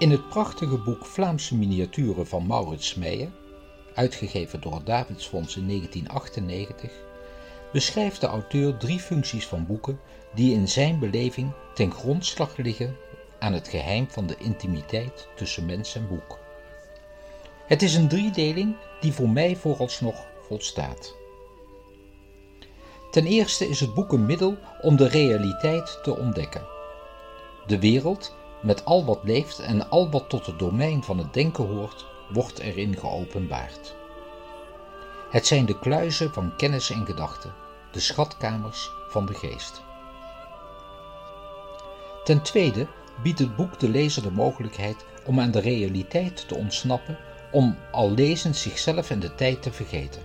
In het prachtige boek Vlaamse miniaturen van Maurits Meijer, uitgegeven door het Davidsfonds in 1998, beschrijft de auteur drie functies van boeken die in zijn beleving ten grondslag liggen aan het geheim van de intimiteit tussen mens en boek. Het is een driedeling die voor mij vooralsnog volstaat. Ten eerste is het boek een middel om de realiteit te ontdekken. De wereld, met al wat leeft en al wat tot het domein van het denken hoort, wordt erin geopenbaard. Het zijn de kluizen van kennis en gedachten, de schatkamers van de geest. Ten tweede biedt het boek de lezer de mogelijkheid om aan de realiteit te ontsnappen, om al lezend zichzelf en de tijd te vergeten.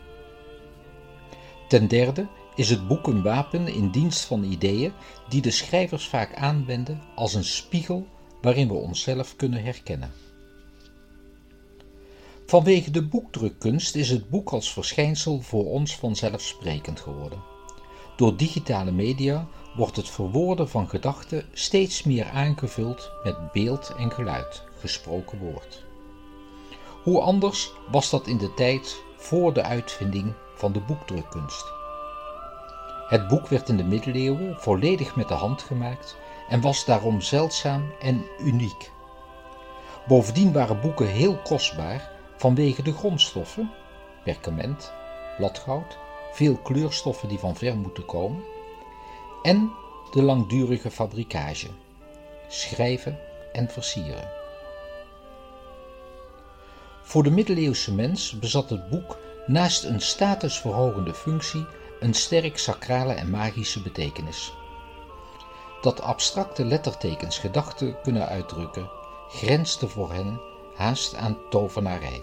Ten derde is het boek een wapen in dienst van ideeën die de schrijvers vaak aanwenden als een spiegel waarin we onszelf kunnen herkennen. Vanwege de boekdrukkunst is het boek als verschijnsel voor ons vanzelfsprekend geworden. Door digitale media wordt het verwoorden van gedachten steeds meer aangevuld met beeld en geluid, gesproken woord. Hoe anders was dat in de tijd voor de uitvinding van de boekdrukkunst? Het boek werd in de middeleeuwen volledig met de hand gemaakt en was daarom zeldzaam en uniek. Bovendien waren boeken heel kostbaar vanwege de grondstoffen, perkament, bladgoud, veel kleurstoffen die van ver moeten komen en de langdurige fabrikage, schrijven en versieren. Voor de middeleeuwse mens bezat het boek naast een statusverhogende functie een sterk sacrale en magische betekenis. Dat abstracte lettertekens gedachten kunnen uitdrukken, grensde voor hen haast aan tovenarij.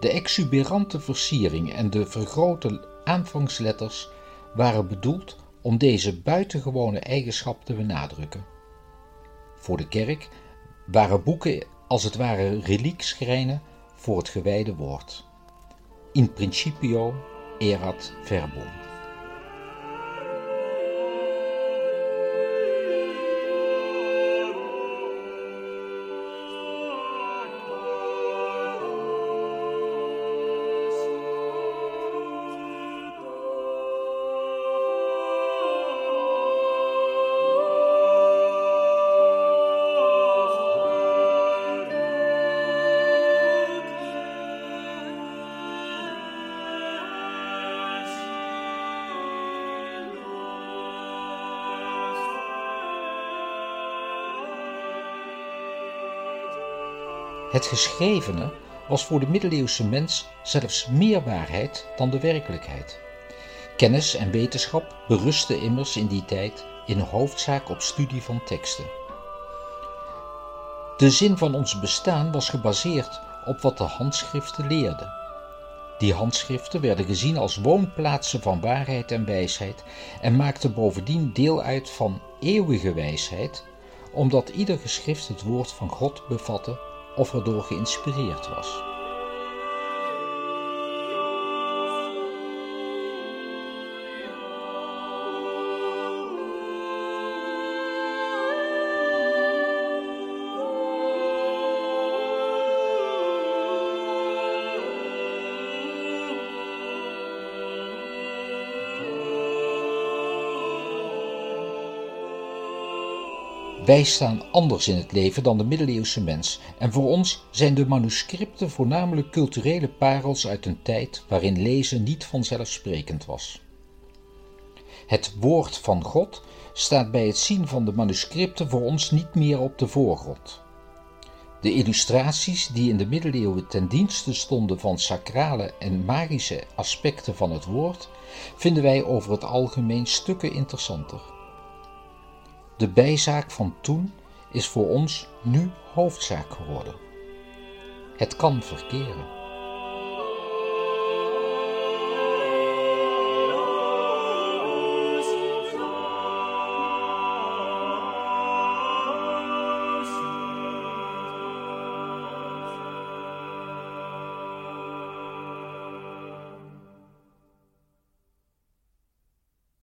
De exuberante versiering en de vergrote aanvangsletters waren bedoeld om deze buitengewone eigenschap te benadrukken. Voor de kerk waren boeken als het ware reliekschrijnen voor het gewijde woord. In principio erat verbum. Het geschrevene was voor de middeleeuwse mens zelfs meer waarheid dan de werkelijkheid. Kennis en wetenschap berusten immers in die tijd in hoofdzaak op studie van teksten. De zin van ons bestaan was gebaseerd op wat de handschriften leerden. Die handschriften werden gezien als woonplaatsen van waarheid en wijsheid en maakten bovendien deel uit van eeuwige wijsheid, omdat ieder geschrift het woord van God bevatte of erdoor geïnspireerd was. Wij staan anders in het leven dan de middeleeuwse mens en voor ons zijn de manuscripten voornamelijk culturele parels uit een tijd waarin lezen niet vanzelfsprekend was. Het woord van God staat bij het zien van de manuscripten voor ons niet meer op de voorgrond. De illustraties die in de middeleeuwen ten dienste stonden van sacrale en magische aspecten van het woord, vinden wij over het algemeen stukken interessanter. De bijzaak van toen is voor ons nu hoofdzaak geworden. Het kan verkeren.